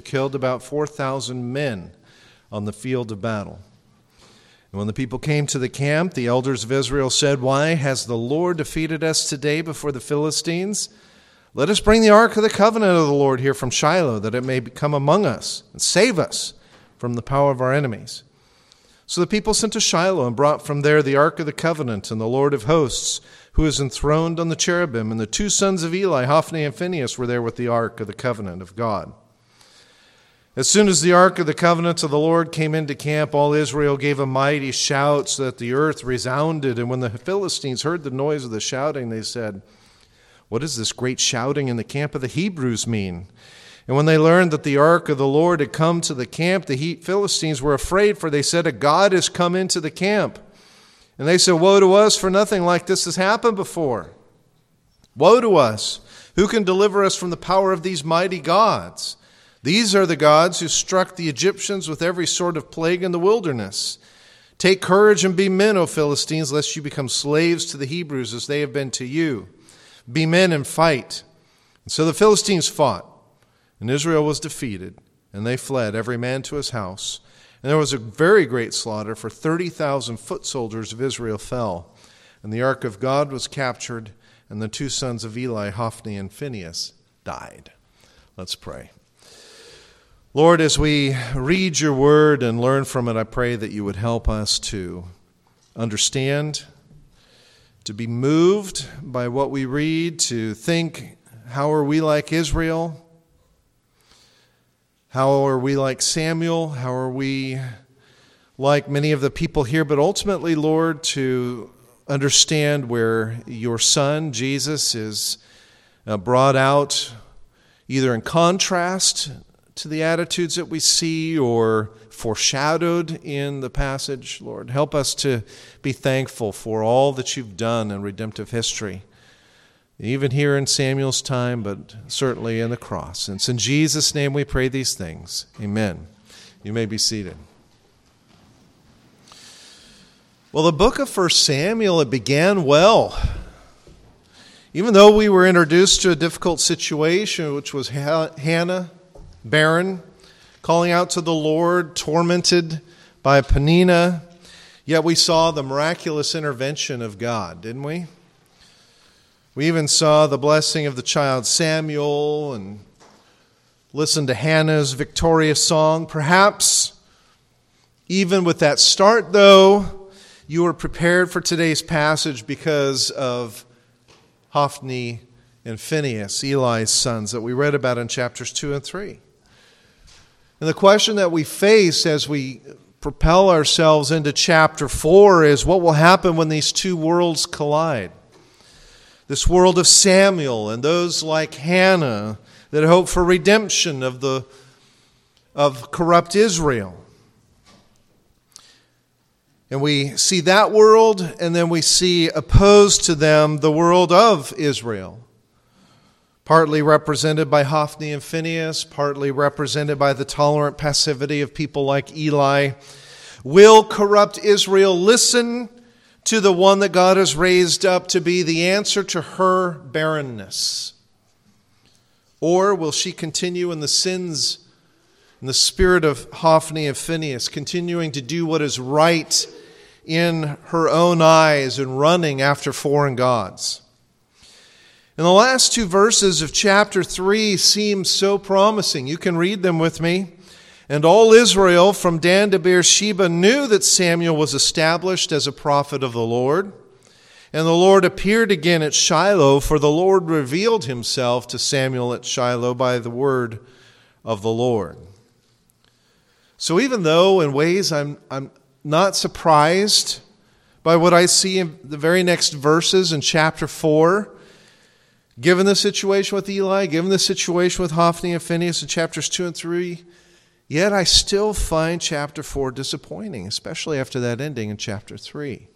killed about 4,000 men on the field of battle. And when the people came to the camp, the elders of Israel said, Why has the Lord defeated us today before the Philistines? Let us bring the ark of the covenant of the Lord here from Shiloh, that it may come among us and save us from the power of our enemies. So the people sent to Shiloh and brought from there the ark of the covenant and the Lord of hosts, who is enthroned on the cherubim. And the two sons of Eli, Hophni and Phinehas, were there with the ark of the covenant of God. As soon as the ark of the covenant of the Lord came into camp, all Israel gave a mighty shout so that the earth resounded. And when the Philistines heard the noise of the shouting, they said, What does this great shouting in the camp of the Hebrews mean? And when they learned that the ark of the Lord had come to the camp, the Philistines were afraid, for they said, A God has come into the camp. And they said, Woe to us, for nothing like this has happened before. Woe to us! Who can deliver us from the power of these mighty gods? These are the gods who struck the Egyptians with every sort of plague in the wilderness. Take courage and be men, O Philistines, lest you become slaves to the Hebrews as they have been to you. Be men and fight. And so the Philistines fought, and Israel was defeated, and they fled, every man to his house. And there was a very great slaughter, for 30,000 foot soldiers of Israel fell. And the ark of God was captured, and the two sons of Eli, Hophni and Phinehas, died. Let's pray. Lord, as we read your word and learn from it, I pray that you would help us to understand, to be moved by what we read, to think, how are we like Israel? How are we like Samuel? How are we like many of the people here? But ultimately, Lord, to understand where your son, Jesus, is uh, brought out either in contrast to the attitudes that we see or foreshadowed in the passage. Lord, help us to be thankful for all that you've done in redemptive history, even here in Samuel's time, but certainly in the cross. And it's in Jesus' name we pray these things. Amen. You may be seated. Well, the book of 1 Samuel, it began well. Even though we were introduced to a difficult situation, which was Hannah barren, calling out to the Lord, tormented by Peninnah. Yet we saw the miraculous intervention of God, didn't we? We even saw the blessing of the child Samuel and listened to Hannah's victorious song. Perhaps, even with that start, though, you were prepared for today's passage because of Hophni and Phinehas, Eli's sons, that we read about in chapters 2 and 3. And the question that we face as we propel ourselves into chapter 4 is what will happen when these two worlds collide? This world of Samuel and those like Hannah that hope for redemption of, the, of corrupt Israel. And we see that world, and then we see opposed to them the world of Israel partly represented by Hophni and Phinehas, partly represented by the tolerant passivity of people like Eli. Will corrupt Israel listen to the one that God has raised up to be the answer to her barrenness? Or will she continue in the sins, in the spirit of Hophni and Phinehas, continuing to do what is right in her own eyes and running after foreign gods? And the last two verses of chapter 3 seem so promising. You can read them with me. And all Israel from Dan to Beersheba knew that Samuel was established as a prophet of the Lord. And the Lord appeared again at Shiloh, for the Lord revealed himself to Samuel at Shiloh by the word of the Lord. So even though in ways I'm, I'm not surprised by what I see in the very next verses in chapter 4, Given the situation with Eli, given the situation with Hophni and Phinehas in chapters 2 and 3, yet I still find chapter 4 disappointing, especially after that ending in chapter 3.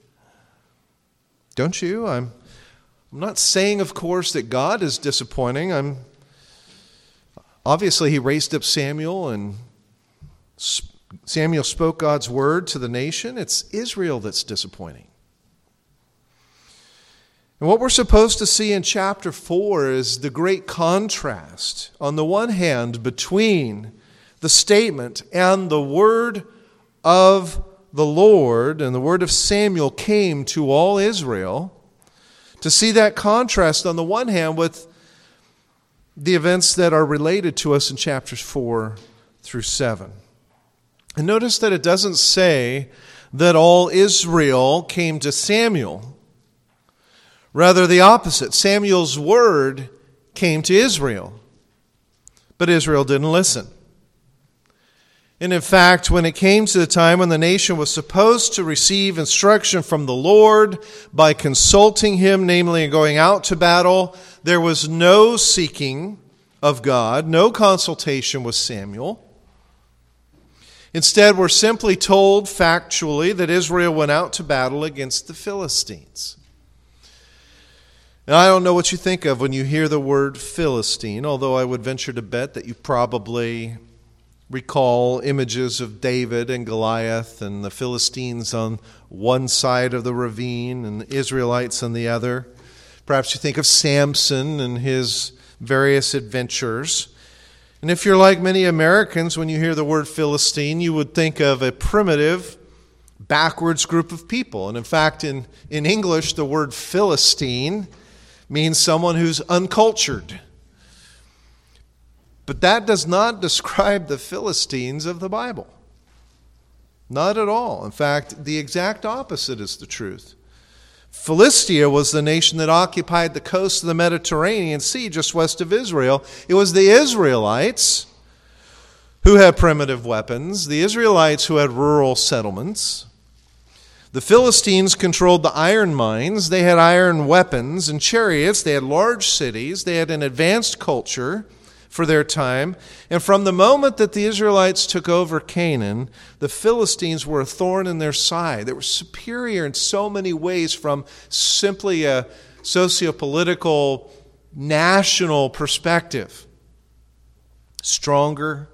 Don't you? I'm, I'm not saying, of course, that God is disappointing. I'm obviously he raised up Samuel and Samuel spoke God's word to the nation. It's Israel that's disappointing. And what we're supposed to see in chapter 4 is the great contrast, on the one hand, between the statement, and the word of the Lord and the word of Samuel came to all Israel, to see that contrast on the one hand with the events that are related to us in chapters 4 through 7. And notice that it doesn't say that all Israel came to Samuel. Rather, the opposite. Samuel's word came to Israel, but Israel didn't listen. And in fact, when it came to the time when the nation was supposed to receive instruction from the Lord by consulting Him, namely in going out to battle, there was no seeking of God, no consultation with Samuel. Instead, we're simply told factually that Israel went out to battle against the Philistines. And I don't know what you think of when you hear the word Philistine, although I would venture to bet that you probably recall images of David and Goliath and the Philistines on one side of the ravine and the Israelites on the other. Perhaps you think of Samson and his various adventures. And if you're like many Americans, when you hear the word Philistine, you would think of a primitive, backwards group of people. And in fact, in, in English, the word Philistine means someone who's uncultured but that does not describe the Philistines of the Bible. Not at all. In fact, the exact opposite is the truth. Philistia was the nation that occupied the coast of the Mediterranean Sea just west of Israel. It was the Israelites who had primitive weapons, the Israelites who had rural settlements. The Philistines controlled the iron mines. They had iron weapons and chariots. They had large cities. They had an advanced culture for their time. And from the moment that the Israelites took over Canaan, the Philistines were a thorn in their side. They were superior in so many ways from simply a sociopolitical, national perspective. Stronger.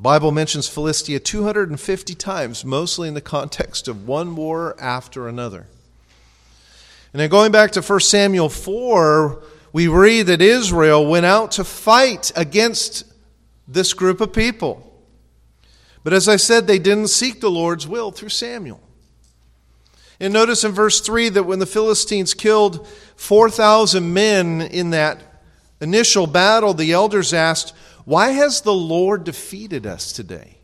Bible mentions Philistia 250 times, mostly in the context of one war after another. And then going back to 1 Samuel 4, we read that Israel went out to fight against this group of people. But as I said, they didn't seek the Lord's will through Samuel. And notice in verse 3 that when the Philistines killed 4,000 men in that initial battle, the elders asked, Why has the Lord defeated us today?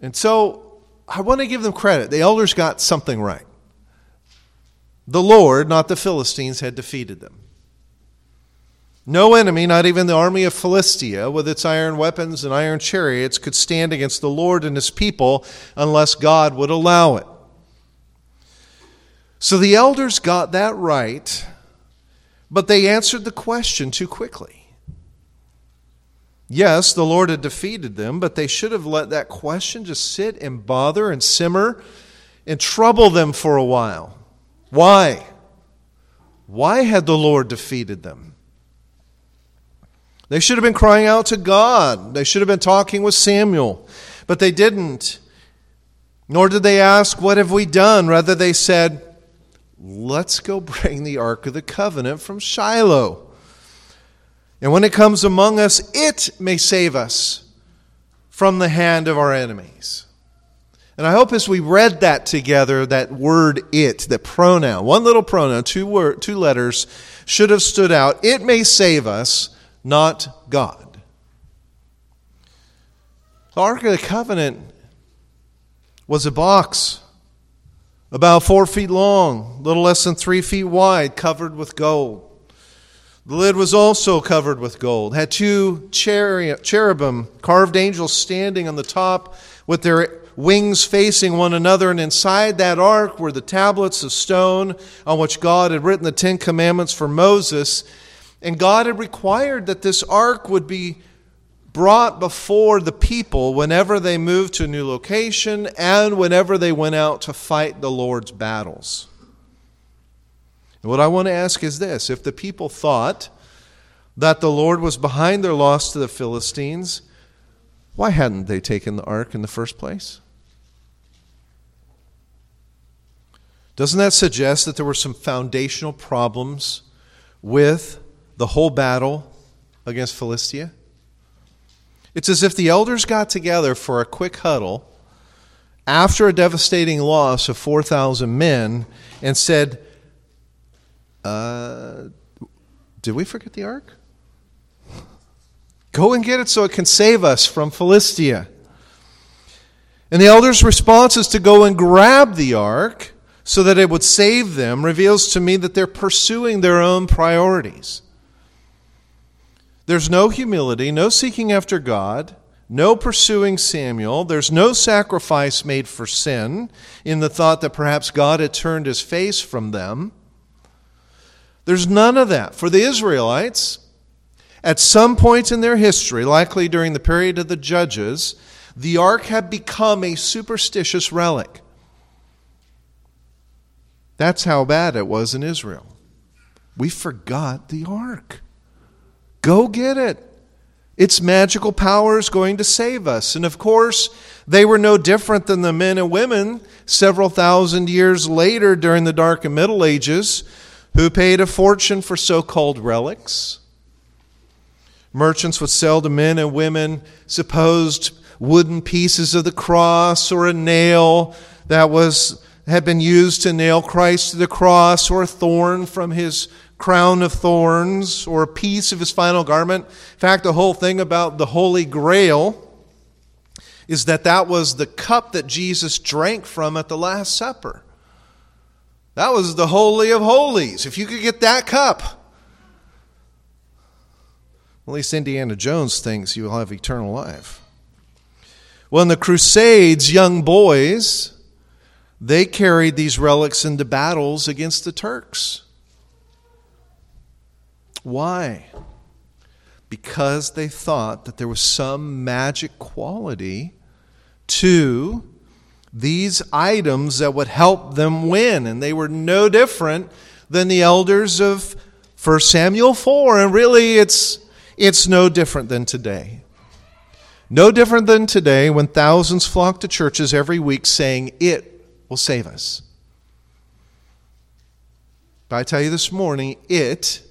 And so I want to give them credit. The elders got something right. The Lord, not the Philistines, had defeated them. No enemy, not even the army of Philistia, with its iron weapons and iron chariots, could stand against the Lord and his people unless God would allow it. So the elders got that right, but they answered the question too quickly. Yes, the Lord had defeated them, but they should have let that question just sit and bother and simmer and trouble them for a while. Why? Why had the Lord defeated them? They should have been crying out to God. They should have been talking with Samuel, but they didn't. Nor did they ask, What have we done? Rather, they said, Let's go bring the Ark of the Covenant from Shiloh. And when it comes among us, it may save us from the hand of our enemies. And I hope as we read that together, that word it, that pronoun, one little pronoun, two, word, two letters, should have stood out. It may save us, not God. The Ark of the Covenant was a box about four feet long, little less than three feet wide, covered with gold. The lid was also covered with gold, had two cherubim, carved angels standing on the top with their wings facing one another, and inside that ark were the tablets of stone on which God had written the Ten Commandments for Moses. And God had required that this ark would be brought before the people whenever they moved to a new location and whenever they went out to fight the Lord's battles. What I want to ask is this if the people thought that the Lord was behind their loss to the Philistines, why hadn't they taken the ark in the first place? Doesn't that suggest that there were some foundational problems with the whole battle against Philistia? It's as if the elders got together for a quick huddle after a devastating loss of 4,000 men and said, uh, Did we forget the ark? Go and get it so it can save us from Philistia. And the elders' response is to go and grab the ark so that it would save them, reveals to me that they're pursuing their own priorities. There's no humility, no seeking after God, no pursuing Samuel. There's no sacrifice made for sin in the thought that perhaps God had turned his face from them. There's none of that. For the Israelites, at some point in their history, likely during the period of the Judges, the ark had become a superstitious relic. That's how bad it was in Israel. We forgot the ark. Go get it. Its magical power is going to save us. And of course, they were no different than the men and women several thousand years later during the Dark and Middle Ages who paid a fortune for so called relics. Merchants would sell to men and women supposed wooden pieces of the cross or a nail that was had been used to nail Christ to the cross or a thorn from his crown of thorns or a piece of his final garment. In fact, the whole thing about the Holy Grail is that that was the cup that Jesus drank from at the Last Supper. That was the Holy of Holies. If you could get that cup, at least Indiana Jones thinks you will have eternal life. Well, in the Crusades, young boys, they carried these relics into battles against the Turks. Why? Because they thought that there was some magic quality to these items that would help them win. And they were no different than the elders of 1 Samuel 4. And really, it's, it's no different than today. No different than today when thousands flock to churches every week saying, It will save us. But I tell you this morning, it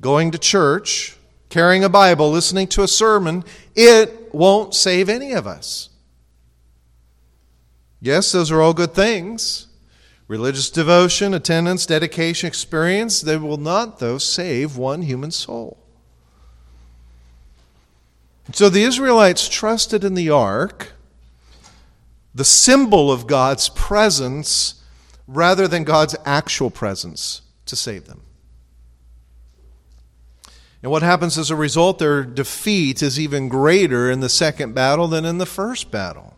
going to church, carrying a Bible, listening to a sermon, it won't save any of us. Yes, those are all good things. Religious devotion, attendance, dedication, experience, they will not, though, save one human soul. So the Israelites trusted in the ark, the symbol of God's presence, rather than God's actual presence to save them. And what happens as a result? Their defeat is even greater in the second battle than in the first battle.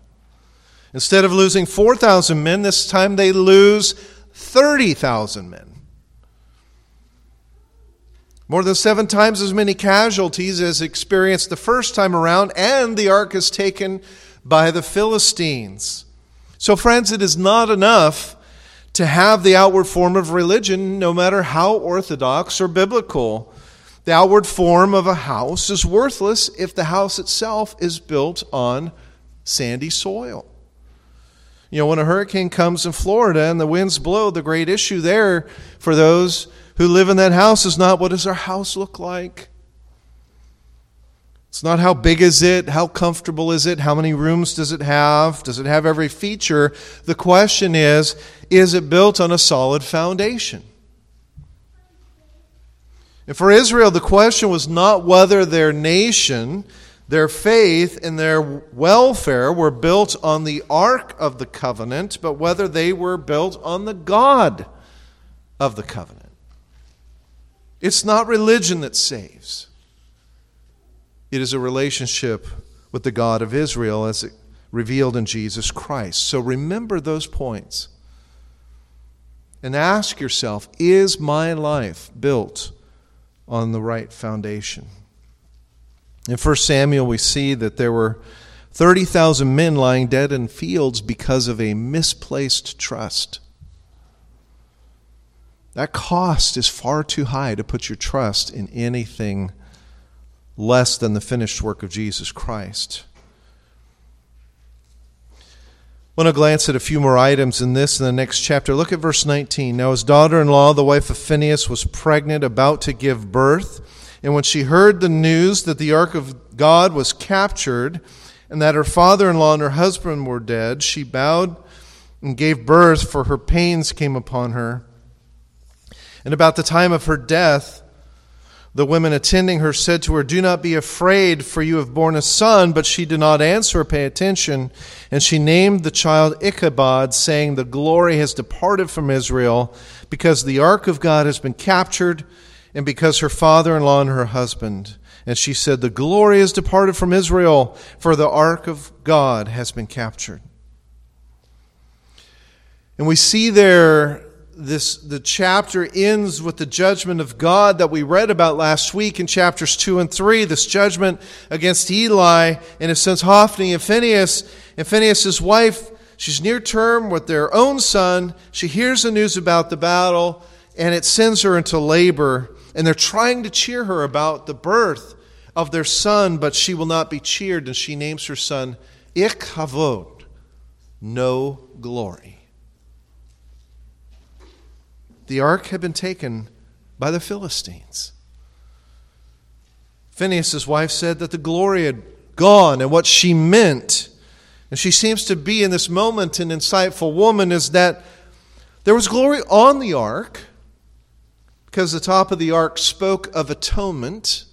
Instead of losing 4,000 men, this time they lose 30,000 men. More than seven times as many casualties as experienced the first time around, and the ark is taken by the Philistines. So, friends, it is not enough to have the outward form of religion, no matter how orthodox or biblical. The outward form of a house is worthless if the house itself is built on sandy soil. You know, when a hurricane comes in Florida and the winds blow, the great issue there for those who live in that house is not what does our house look like? It's not how big is it? How comfortable is it? How many rooms does it have? Does it have every feature? The question is is it built on a solid foundation? And for Israel, the question was not whether their nation, their faith, and their welfare were built on the ark of the covenant, but whether they were built on the God of the covenant. It's not religion that saves, it is a relationship with the God of Israel as revealed in Jesus Christ. So remember those points and ask yourself is my life built on the right foundation. In 1 Samuel, we see that there were 30,000 men lying dead in fields because of a misplaced trust. That cost is far too high to put your trust in anything less than the finished work of Jesus Christ. I want to glance at a few more items in this in the next chapter. Look at verse 19. Now, his daughter in law, the wife of Phinehas, was pregnant, about to give birth. And when she heard the news that the ark of God was captured and that her father in law and her husband were dead, she bowed and gave birth, for her pains came upon her. And about the time of her death, the women attending her said to her, Do not be afraid, for you have borne a son. But she did not answer or pay attention. And she named the child Ichabod, saying, The glory has departed from Israel, because the ark of God has been captured, and because her father in law and her husband. And she said, The glory has departed from Israel, for the ark of God has been captured. And we see there this the chapter ends with the judgment of God that we read about last week in chapters 2 and 3 this judgment against Eli and his sons Hophni and Phinehas and Phinehas' wife she's near term with their own son she hears the news about the battle and it sends her into labor and they're trying to cheer her about the birth of their son but she will not be cheered. And she names her son Ikhavod no glory. The ark had been taken by the Philistines. Phinehas' wife said that the glory had gone, and what she meant, and she seems to be in this moment an insightful woman, is that there was glory on the ark because the top of the ark spoke of atonement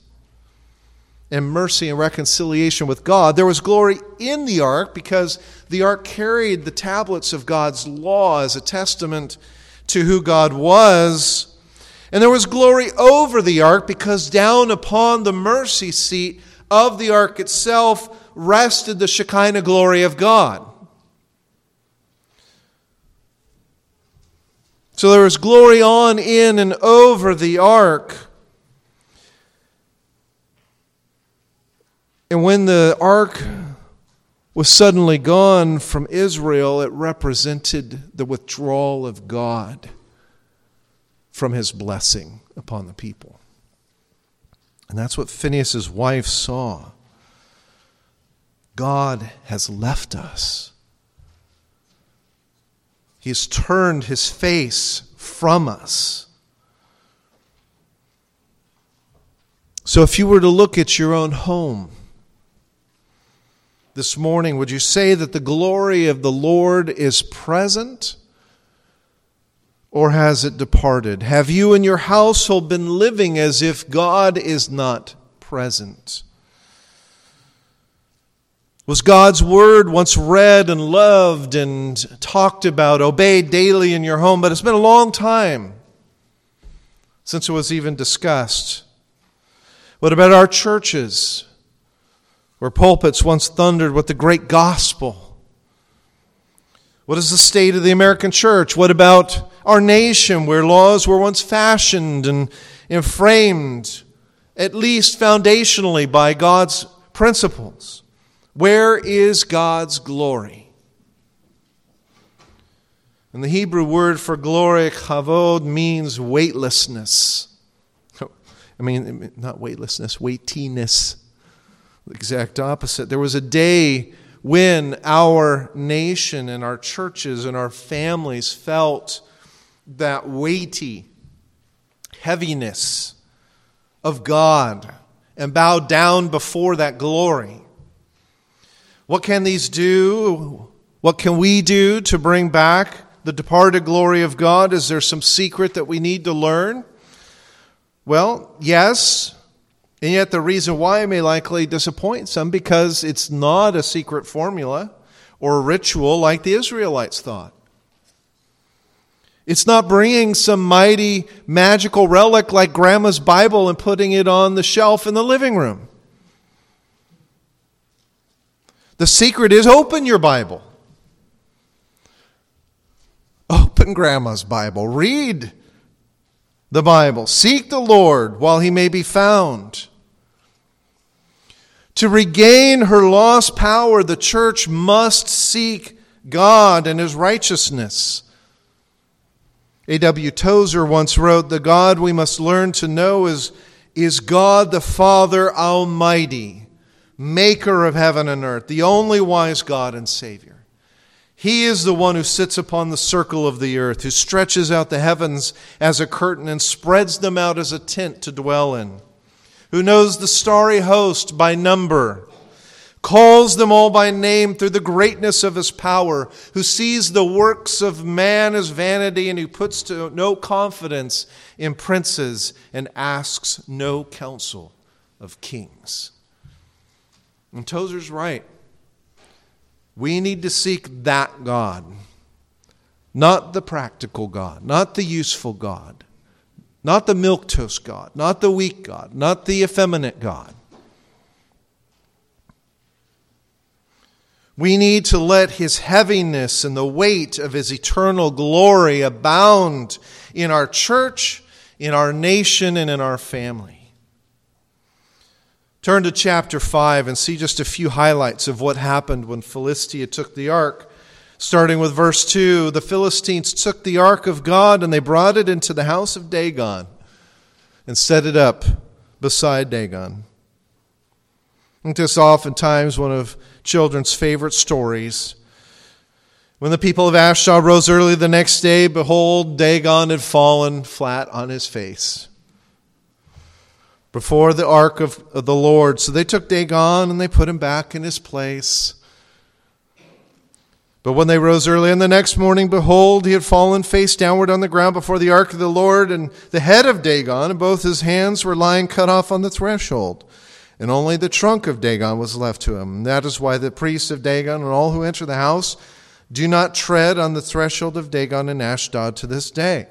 and mercy and reconciliation with God. There was glory in the ark because the ark carried the tablets of God's law as a testament to who God was. And there was glory over the ark because down upon the mercy seat of the ark itself rested the Shekinah glory of God. So there was glory on, in, and over the ark. And when the ark was suddenly gone from Israel, it represented the withdrawal of God from his blessing upon the people. And that's what Phinehas' wife saw. God has left us. He has turned his face from us. So, if you were to look at your own home, this morning, would you say that the glory of the Lord is present? Or has it departed? Have you and your household been living as if God is not present? Was God's word once read and loved and talked about, obeyed daily in your home? But it's been a long time since it was even discussed. What about our churches? where pulpits once thundered with the great gospel. What is the state of the American church? What about our nation where laws were once fashioned and, and framed, at least foundationally, by God's principles? Where is God's glory? And the Hebrew word for glory, chavod, means weightlessness. I mean, not weightlessness, weightiness the exact opposite. There was a day when our nation and our churches and our families felt that weighty heaviness of God and bowed down before that glory. What can these do? What can we do to bring back the departed glory of God? Is there some secret that we need to learn? Well, yes, and yet, the reason why may likely disappoint some because it's not a secret formula or a ritual like the Israelites thought. It's not bringing some mighty magical relic like grandma's Bible and putting it on the shelf in the living room. The secret is open your Bible. Open grandma's Bible. Read the Bible. Seek the Lord while he may be found. To regain her lost power, the church must seek God and his righteousness. A.W. Tozer once wrote The God we must learn to know is, is God the Father Almighty, maker of heaven and earth, the only wise God and Savior. He is the one who sits upon the circle of the earth, who stretches out the heavens as a curtain and spreads them out as a tent to dwell in who knows the starry host by number, calls them all by name through the greatness of his power, who sees the works of man as vanity, and who puts to no confidence in princes and asks no counsel of kings. And Tozer's right. We need to seek that God, not the practical God, not the useful God not the milquetoast God, not the weak God, not the effeminate God. We need to let his heaviness and the weight of his eternal glory abound in our church, in our nation, and in our family. Turn to chapter 5 and see just a few highlights of what happened when Philistia took the ark Starting with verse 2 The Philistines took the ark of God and they brought it into the house of Dagon and set it up beside Dagon. And this oftentimes one of children's favorite stories. When the people of Ashdod rose early the next day, behold, Dagon had fallen flat on his face before the ark of, of the Lord. So they took Dagon and they put him back in his place. But when they rose early on the next morning, behold, he had fallen face downward on the ground before the ark of the Lord, and the head of Dagon and both his hands were lying cut off on the threshold. And only the trunk of Dagon was left to him. And that is why the priests of Dagon and all who enter the house do not tread on the threshold of Dagon and Ashdod to this day.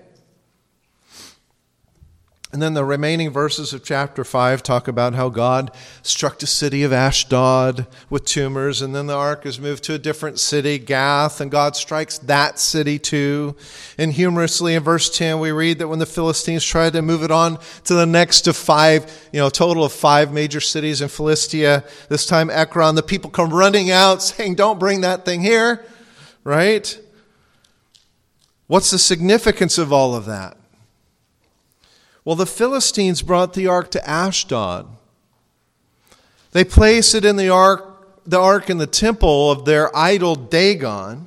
And then the remaining verses of chapter 5 talk about how God struck the city of Ashdod with tumors, and then the ark is moved to a different city, Gath, and God strikes that city too. And humorously in verse 10, we read that when the Philistines tried to move it on to the next of five, you know, total of five major cities in Philistia, this time Ekron, the people come running out saying, Don't bring that thing here, right? What's the significance of all of that? Well, the Philistines brought the ark to Ashdod. They placed it in the ark, the ark in the temple of their idol Dagon.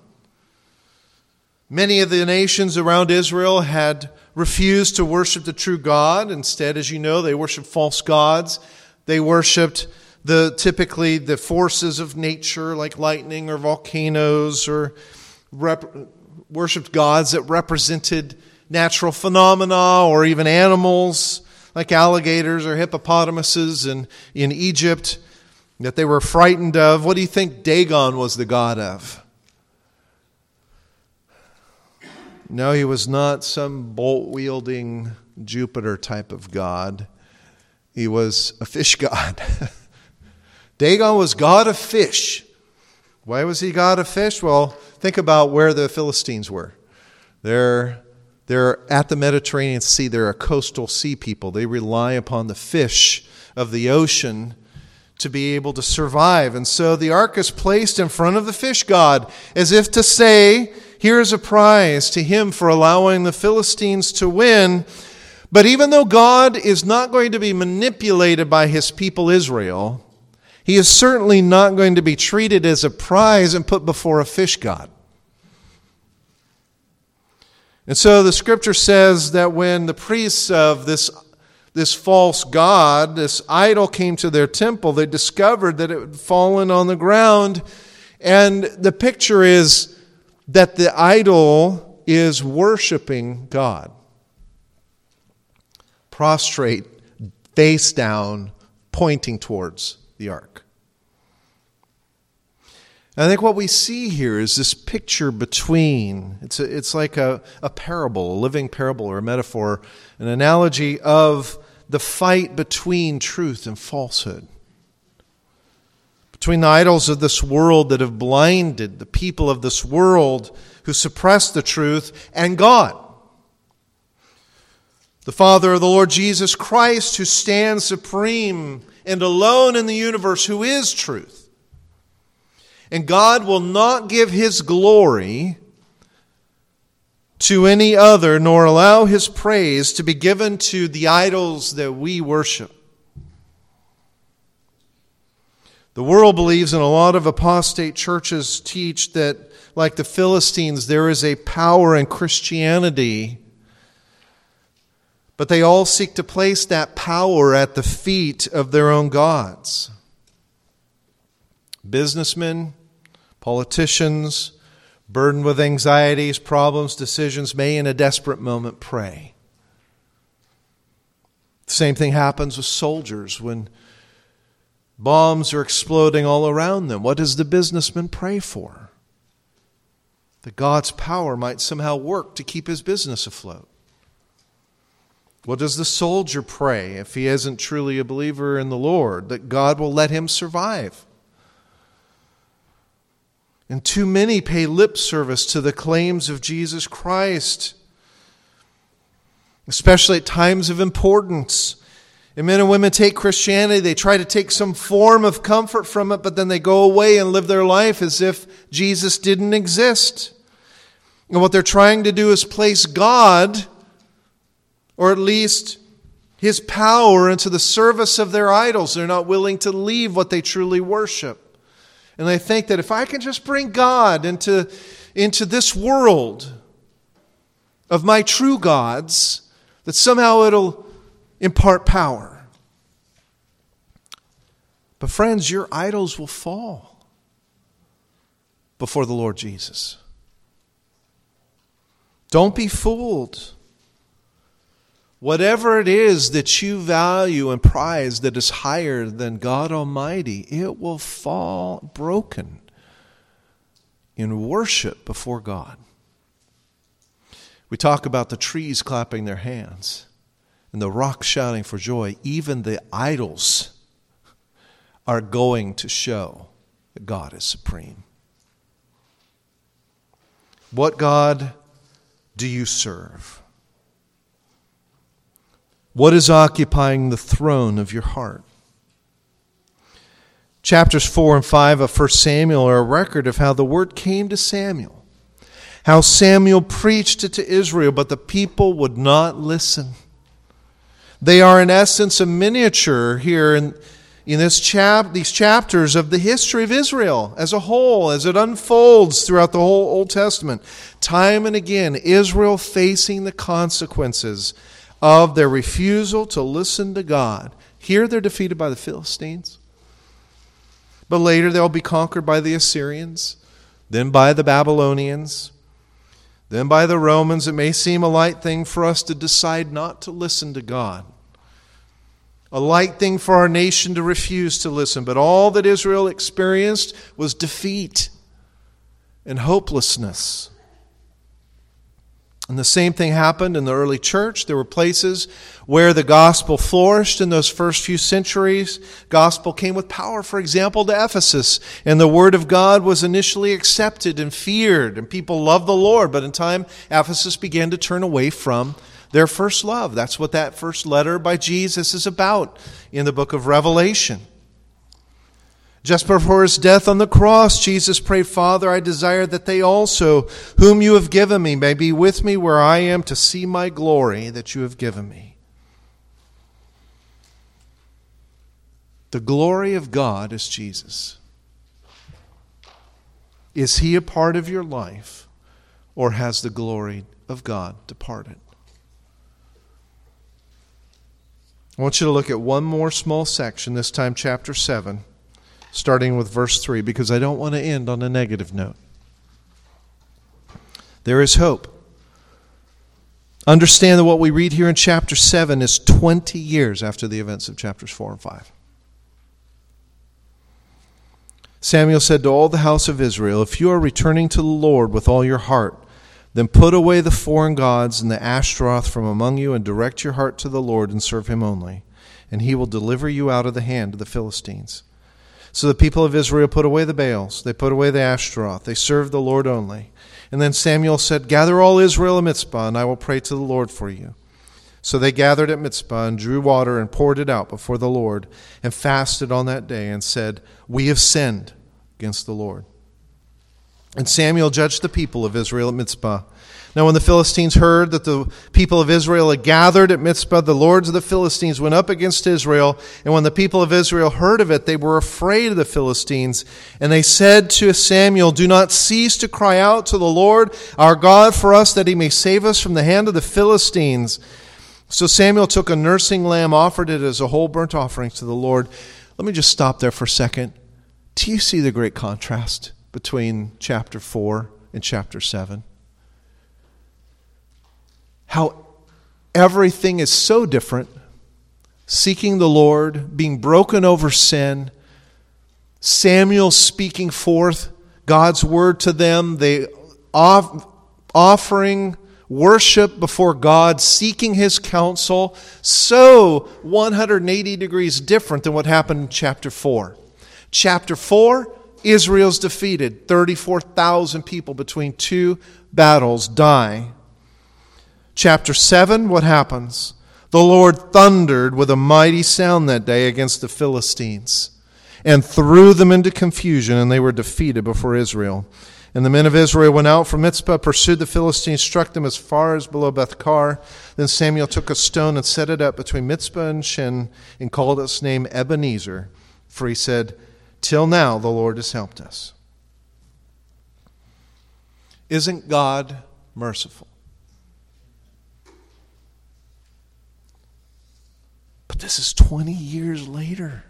Many of the nations around Israel had refused to worship the true God. Instead, as you know, they worshiped false gods. They worshiped the typically the forces of nature like lightning or volcanoes or rep, worshiped gods that represented natural phenomena or even animals like alligators or hippopotamuses in, in Egypt that they were frightened of. What do you think Dagon was the god of? No, he was not some bolt wielding Jupiter type of god. He was a fish god. Dagon was god of fish. Why was he god of fish? Well, think about where the Philistines were. They're they're at the Mediterranean Sea. They're a coastal sea people. They rely upon the fish of the ocean to be able to survive. And so the ark is placed in front of the fish god as if to say, here is a prize to him for allowing the Philistines to win. But even though God is not going to be manipulated by his people Israel, he is certainly not going to be treated as a prize and put before a fish god. And so the scripture says that when the priests of this, this false god, this idol, came to their temple, they discovered that it had fallen on the ground. And the picture is that the idol is worshiping God. Prostrate, face down, pointing towards the ark. I think what we see here is this picture between, it's, a, it's like a, a parable, a living parable or a metaphor, an analogy of the fight between truth and falsehood. Between the idols of this world that have blinded the people of this world who suppress the truth and God. The Father of the Lord Jesus Christ, who stands supreme and alone in the universe, who is truth and God will not give his glory to any other, nor allow his praise to be given to the idols that we worship. The world believes, and a lot of apostate churches teach that, like the Philistines, there is a power in Christianity But they all seek to place that power at the feet of their own gods. Businessmen, politicians, burdened with anxieties, problems, decisions, may in a desperate moment pray. The same thing happens with soldiers when bombs are exploding all around them. What does the businessman pray for? That God's power might somehow work to keep his business afloat. What does the soldier pray if he isn't truly a believer in the Lord? That God will let him survive. And too many pay lip service to the claims of Jesus Christ, especially at times of importance. And men and women take Christianity, they try to take some form of comfort from it, but then they go away and live their life as if Jesus didn't exist. And what they're trying to do is place God or at least his power into the service of their idols. They're not willing to leave what they truly worship. And they think that if I can just bring God into, into this world of my true gods, that somehow it'll impart power. But, friends, your idols will fall before the Lord Jesus. Don't be fooled. Whatever it is that you value and prize that is higher than God Almighty, it will fall broken in worship before God. We talk about the trees clapping their hands and the rocks shouting for joy. Even the idols are going to show that God is supreme. What God do you serve? What is occupying the throne of your heart? Chapters 4 and 5 of 1 Samuel are a record of how the word came to Samuel, how Samuel preached it to Israel, but the people would not listen. They are, in essence, a miniature here in, in this chap, these chapters of the history of Israel as a whole, as it unfolds throughout the whole Old Testament. Time and again, Israel facing the consequences of their refusal to listen to God. Here they're defeated by the Philistines, but later they'll be conquered by the Assyrians, then by the Babylonians, then by the Romans. It may seem a light thing for us to decide not to listen to God. A light thing for our nation to refuse to listen. But all that Israel experienced was defeat and hopelessness. And the same thing happened in the early church. There were places where the gospel flourished in those first few centuries. Gospel came with power, for example, to Ephesus. And the word of God was initially accepted and feared, and people loved the Lord. But in time, Ephesus began to turn away from their first love. That's what that first letter by Jesus is about in the book of Revelation. Just before his death on the cross, Jesus prayed, Father, I desire that they also, whom you have given me, may be with me where I am to see my glory that you have given me. The glory of God is Jesus. Is he a part of your life, or has the glory of God departed? I want you to look at one more small section, this time chapter 7 starting with verse 3, because I don't want to end on a negative note. There is hope. Understand that what we read here in chapter 7 is 20 years after the events of chapters 4 and 5. Samuel said to all the house of Israel, If you are returning to the Lord with all your heart, then put away the foreign gods and the Ashtaroth from among you, and direct your heart to the Lord and serve him only, and he will deliver you out of the hand of the Philistines. So the people of Israel put away the Baals, they put away the Ashtaroth, they served the Lord only. And then Samuel said, Gather all Israel at Mizpah, and I will pray to the Lord for you. So they gathered at Mizpah and drew water and poured it out before the Lord, and fasted on that day, and said, We have sinned against the Lord. And Samuel judged the people of Israel at Mizpah. Now, when the Philistines heard that the people of Israel had gathered at Mizpah, the lords of the Philistines went up against Israel. And when the people of Israel heard of it, they were afraid of the Philistines. And they said to Samuel, Do not cease to cry out to the Lord our God for us, that he may save us from the hand of the Philistines. So Samuel took a nursing lamb, offered it as a whole burnt offering to the Lord. Let me just stop there for a second. Do you see the great contrast between chapter 4 and chapter 7? How everything is so different seeking the Lord, being broken over sin, Samuel speaking forth God's word to them, they off, offering worship before God, seeking his counsel, so 180 degrees different than what happened in chapter 4. Chapter 4, Israel's defeated. 34,000 people between two battles die. Chapter 7, what happens? The Lord thundered with a mighty sound that day against the Philistines and threw them into confusion, and they were defeated before Israel. And the men of Israel went out from Mizpah, pursued the Philistines, struck them as far as below Beth-car. Then Samuel took a stone and set it up between Mizpah and Shin, and called its name Ebenezer, for he said, Till now the Lord has helped us. Isn't God merciful? But this is 20 years later.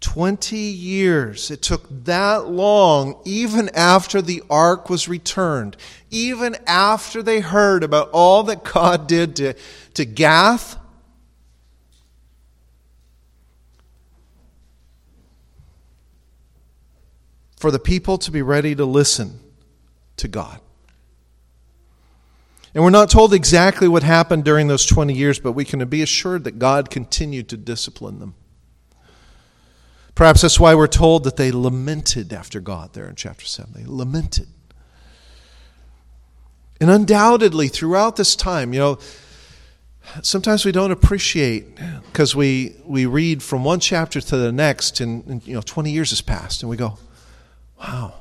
20 years. It took that long, even after the ark was returned, even after they heard about all that God did to, to Gath. For the people to be ready to listen to God. And we're not told exactly what happened during those 20 years, but we can be assured that God continued to discipline them. Perhaps that's why we're told that they lamented after God there in chapter 7. They lamented. And undoubtedly, throughout this time, you know, sometimes we don't appreciate because we, we read from one chapter to the next, and, and, you know, 20 years has passed, and we go, wow,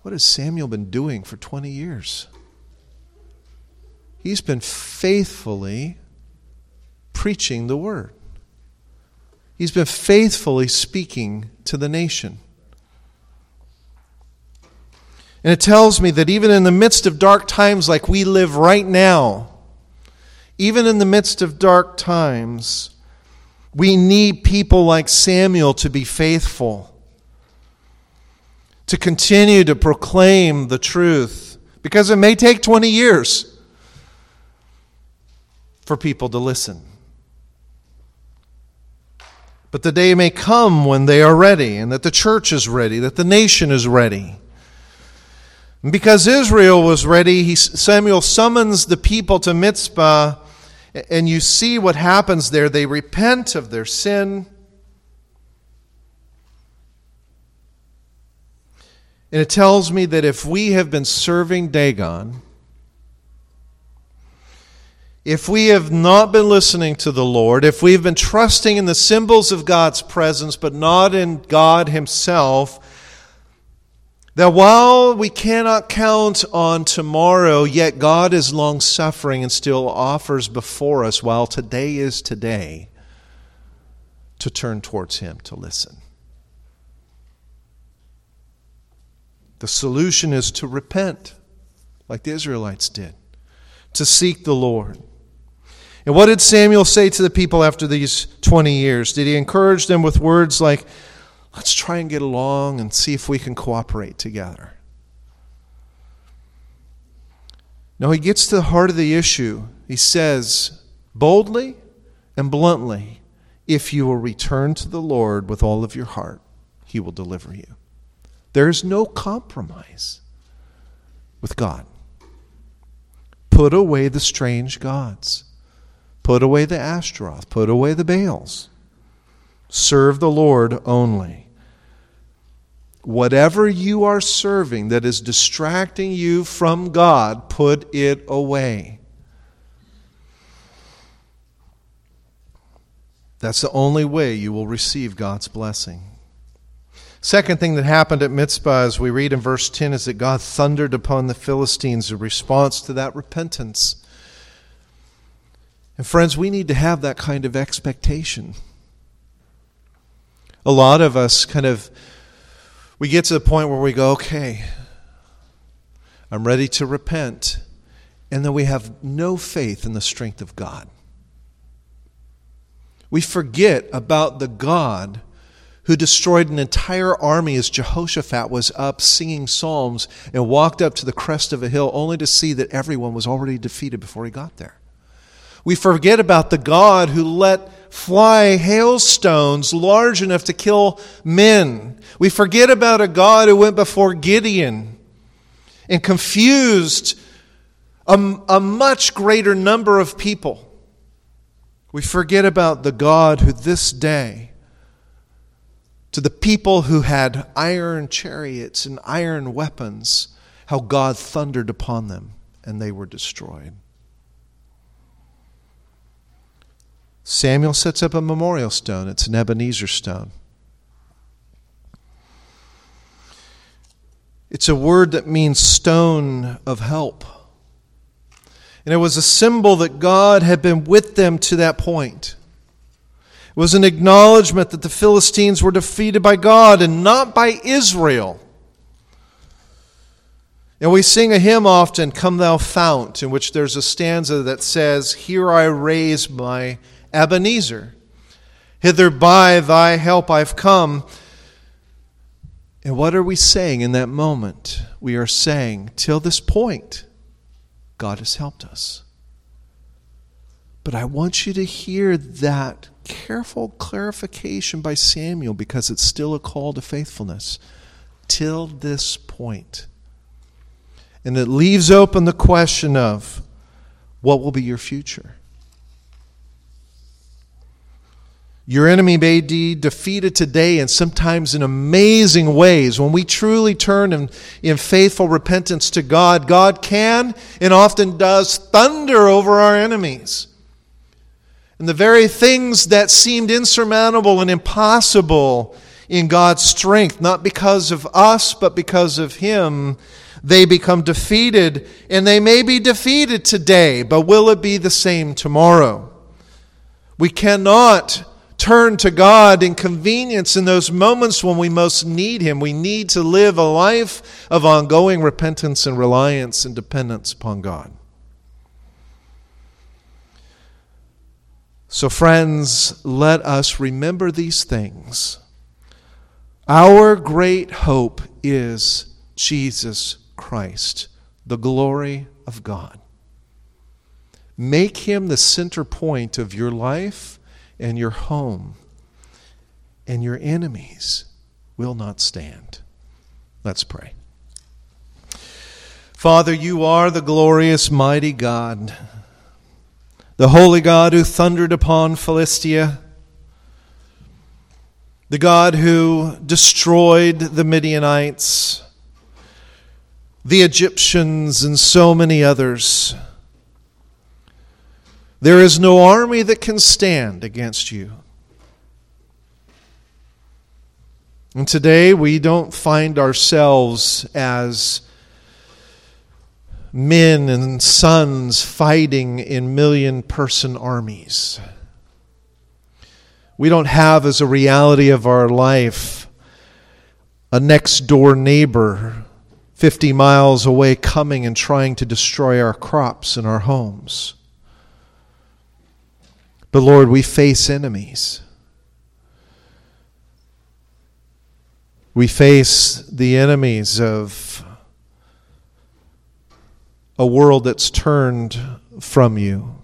what has Samuel been doing for 20 years? He's been faithfully preaching the word. He's been faithfully speaking to the nation. And it tells me that even in the midst of dark times like we live right now, even in the midst of dark times, we need people like Samuel to be faithful, to continue to proclaim the truth, because it may take 20 years for people to listen. But the day may come when they are ready, and that the church is ready, that the nation is ready. And because Israel was ready, he, Samuel summons the people to Mizpah, and you see what happens there. They repent of their sin. And it tells me that if we have been serving Dagon, if we have not been listening to the Lord, if we've been trusting in the symbols of God's presence but not in God Himself, that while we cannot count on tomorrow, yet God is long suffering and still offers before us, while today is today, to turn towards Him, to listen. The solution is to repent, like the Israelites did, to seek the Lord. And what did Samuel say to the people after these 20 years? Did he encourage them with words like, let's try and get along and see if we can cooperate together? No, he gets to the heart of the issue. He says, boldly and bluntly, if you will return to the Lord with all of your heart, he will deliver you. There is no compromise with God. Put away the strange gods. Put away the Ashtaroth, put away the Baals. Serve the Lord only. Whatever you are serving that is distracting you from God, put it away. That's the only way you will receive God's blessing. Second thing that happened at Mizpah, as we read in verse 10, is that God thundered upon the Philistines in response to that repentance. And friends, we need to have that kind of expectation. A lot of us kind of we get to the point where we go, okay, I'm ready to repent. and then we have no faith in the strength of God. We forget about the God who destroyed an entire army as Jehoshaphat was up singing psalms and walked up to the crest of a hill only to see that everyone was already defeated before he got there. We forget about the God who let fly hailstones large enough to kill men. We forget about a God who went before Gideon and confused a, a much greater number of people. We forget about the God who this day to the people who had iron chariots and iron weapons, how God thundered upon them and they were destroyed. Samuel sets up a memorial stone. It's an Ebenezer stone. It's a word that means stone of help. And it was a symbol that God had been with them to that point. It was an acknowledgement that the Philistines were defeated by God and not by Israel. And we sing a hymn often, Come Thou Fount, in which there's a stanza that says, Here I raise my Ebenezer. Hither by thy help I've come. And what are we saying in that moment? We are saying, till this point, God has helped us. But I want you to hear that careful clarification by Samuel because it's still a call to faithfulness. Till this point. And it leaves open the question of what will be your future? Your enemy may be defeated today and sometimes in amazing ways. When we truly turn in, in faithful repentance to God, God can and often does thunder over our enemies. And the very things that seemed insurmountable and impossible in God's strength, not because of us, but because of Him, they become defeated. And they may be defeated today, but will it be the same tomorrow? We cannot turn to God in convenience in those moments when we most need Him. We need to live a life of ongoing repentance and reliance and dependence upon God. So, friends, let us remember these things. Our great hope is Jesus Christ, the glory of God. Make him the center point of your life and your home, and your enemies will not stand. Let's pray. Father, you are the glorious, mighty God the holy God who thundered upon Philistia, the God who destroyed the Midianites, the Egyptians, and so many others. There is no army that can stand against you. And today we don't find ourselves as men and sons fighting in million person armies. We don't have as a reality of our life a next door neighbor 50 miles away coming and trying to destroy our crops and our homes. But Lord, we face enemies. We face the enemies of a world that's turned from you.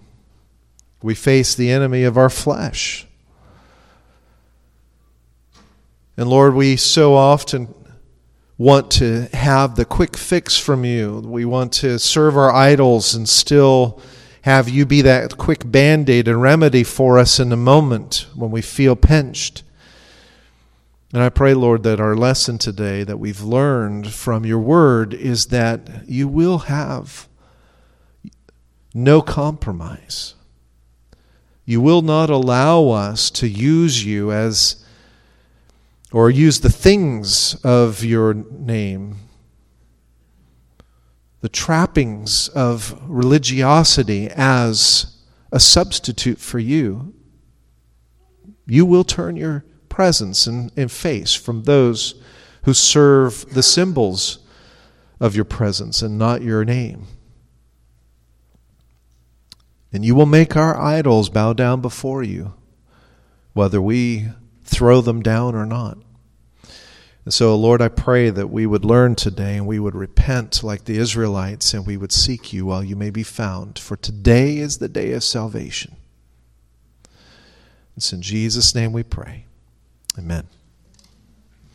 We face the enemy of our flesh. And Lord, we so often want to have the quick fix from you. We want to serve our idols and still have you be that quick band aid and remedy for us in the moment when we feel pinched. And I pray, Lord, that our lesson today that we've learned from your word is that you will have no compromise. You will not allow us to use you as, or use the things of your name, the trappings of religiosity as a substitute for you. You will turn your presence and, and face from those who serve the symbols of your presence and not your name. And you will make our idols bow down before you, whether we throw them down or not. And so, Lord, I pray that we would learn today and we would repent like the Israelites and we would seek you while you may be found. For today is the day of salvation. It's in Jesus' name we pray. Amen.